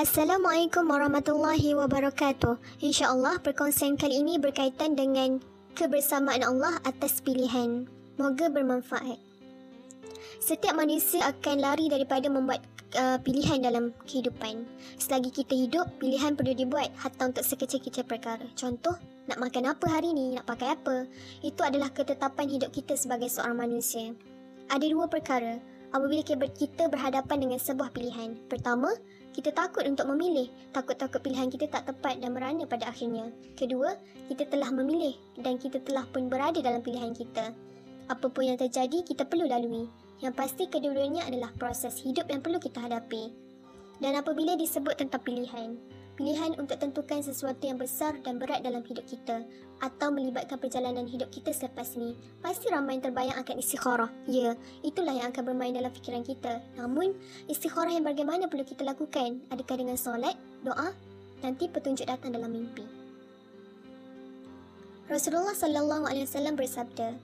Assalamualaikum warahmatullahi wabarakatuh. InsyaAllah perkongsian kali ini berkaitan dengan kebersamaan Allah atas pilihan. Moga bermanfaat. Setiap manusia akan lari daripada membuat uh, pilihan dalam kehidupan. Selagi kita hidup, pilihan perlu dibuat hatta untuk sekecil-kecil perkara. Contoh, nak makan apa hari ini, nak pakai apa. Itu adalah ketetapan hidup kita sebagai seorang manusia. Ada dua perkara apabila kita berhadapan dengan sebuah pilihan. Pertama, kita takut untuk memilih, takut-takut pilihan kita tak tepat dan merana pada akhirnya. Kedua, kita telah memilih dan kita telah pun berada dalam pilihan kita. Apapun yang terjadi, kita perlu lalui. Yang pasti kedua-duanya adalah proses hidup yang perlu kita hadapi. Dan apabila disebut tentang pilihan, pilihan untuk tentukan sesuatu yang besar dan berat dalam hidup kita atau melibatkan perjalanan hidup kita selepas ini, pasti ramai yang terbayang akan istikharah. Ya, itulah yang akan bermain dalam fikiran kita. Namun, istikharah yang bagaimana perlu kita lakukan? Adakah dengan solat, doa? Nanti petunjuk datang dalam mimpi. Rasulullah sallallahu alaihi wasallam bersabda,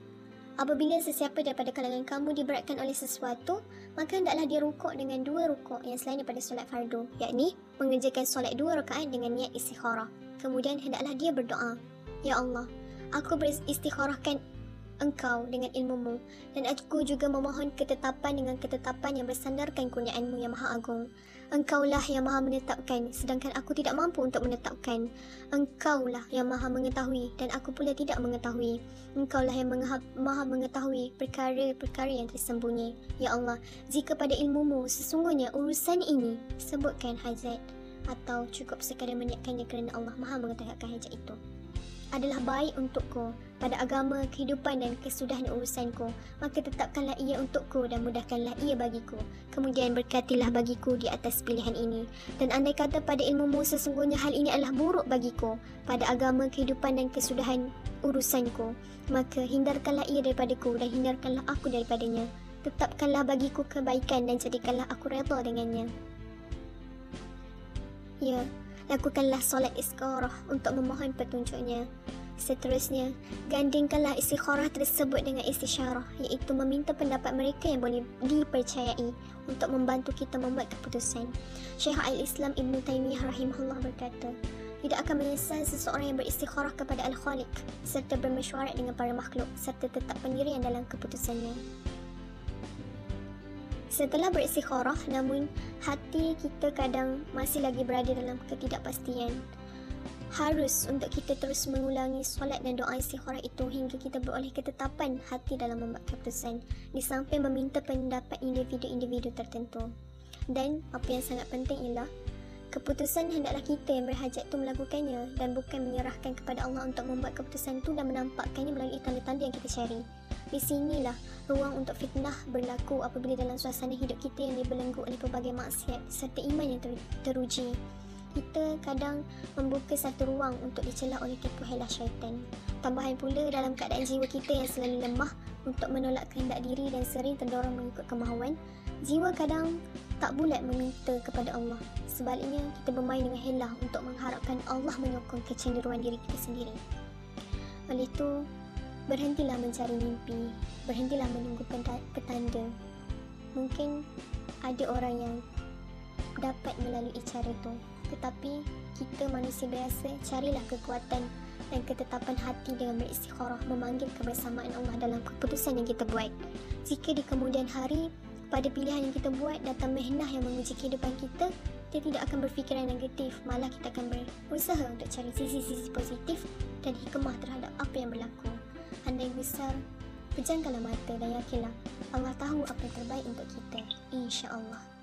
Apabila sesiapa daripada kalangan kamu diberatkan oleh sesuatu, maka hendaklah dia rukuk dengan dua rukuk yang selain daripada solat fardu, yakni mengerjakan solat dua rakaat dengan niat istikharah. Kemudian hendaklah dia berdoa, Ya Allah, aku beristikharahkan engkau dengan ilmumu dan aku juga memohon ketetapan dengan ketetapan yang bersandarkan kurniaanmu yang maha agung. Engkaulah yang maha menetapkan sedangkan aku tidak mampu untuk menetapkan. Engkaulah yang maha mengetahui dan aku pula tidak mengetahui. Engkaulah yang maha mengetahui perkara-perkara yang tersembunyi. Ya Allah, jika pada ilmumu sesungguhnya urusan ini sebutkan hajat atau cukup sekadar meniatkannya kerana Allah maha mengetahui hajat itu adalah baik untukku pada agama, kehidupan dan kesudahan urusanku, maka tetapkanlah ia untukku dan mudahkanlah ia bagiku. Kemudian berkatilah bagiku di atas pilihan ini. Dan andai kata pada ilmumu sesungguhnya hal ini adalah buruk bagiku pada agama, kehidupan dan kesudahan urusanku, maka hindarkanlah ia daripadaku dan hindarkanlah aku daripadanya. Tetapkanlah bagiku kebaikan dan jadikanlah aku redha dengannya. Ya, lakukanlah solat istikharah untuk memohon petunjuknya. Seterusnya, gandingkanlah istikharah tersebut dengan istisyarah iaitu meminta pendapat mereka yang boleh dipercayai untuk membantu kita membuat keputusan. Syekh Al-Islam Ibn Taymiyah rahimahullah berkata, tidak akan menyesal seseorang yang beristikharah kepada Al-Khaliq serta bermesyuarat dengan para makhluk serta tetap pendirian dalam keputusannya. Setelah beristikharah namun hati kita kadang masih lagi berada dalam ketidakpastian. Harus untuk kita terus mengulangi solat dan doa istikharah itu hingga kita beroleh ketetapan hati dalam membuat keputusan di samping meminta pendapat individu-individu tertentu. Dan apa yang sangat penting ialah keputusan hendaklah kita yang berhajat itu melakukannya dan bukan menyerahkan kepada Allah untuk membuat keputusan itu dan menampakkannya melalui tanda-tanda yang kita cari. Di sinilah ruang untuk fitnah berlaku apabila dalam suasana hidup kita yang dibelenggu oleh pelbagai maksiat serta iman yang ter- teruji. Kita kadang membuka satu ruang untuk dicelah oleh tipu helah syaitan. Tambahan pula dalam keadaan jiwa kita yang selalu lemah untuk menolak kehendak diri dan sering terdorong mengikut kemahuan, jiwa kadang tak bulat meminta kepada Allah. Sebaliknya, kita bermain dengan helah untuk mengharapkan Allah menyokong kecenderungan diri kita sendiri. Oleh itu, Berhentilah mencari mimpi, berhentilah menunggu petanda. Mungkin ada orang yang dapat melalui cara itu. Tetapi kita manusia biasa carilah kekuatan dan ketetapan hati dengan beristikharah memanggil kebersamaan Allah dalam keputusan yang kita buat. Jika di kemudian hari pada pilihan yang kita buat datang mehnah yang menguji kehidupan kita, kita tidak akan berfikiran negatif, malah kita akan berusaha untuk cari sisi-sisi positif dan hikmah terhadap apa yang berlaku andai besar, pejamkanlah mata dan yakinlah Allah tahu apa yang terbaik untuk kita. InsyaAllah.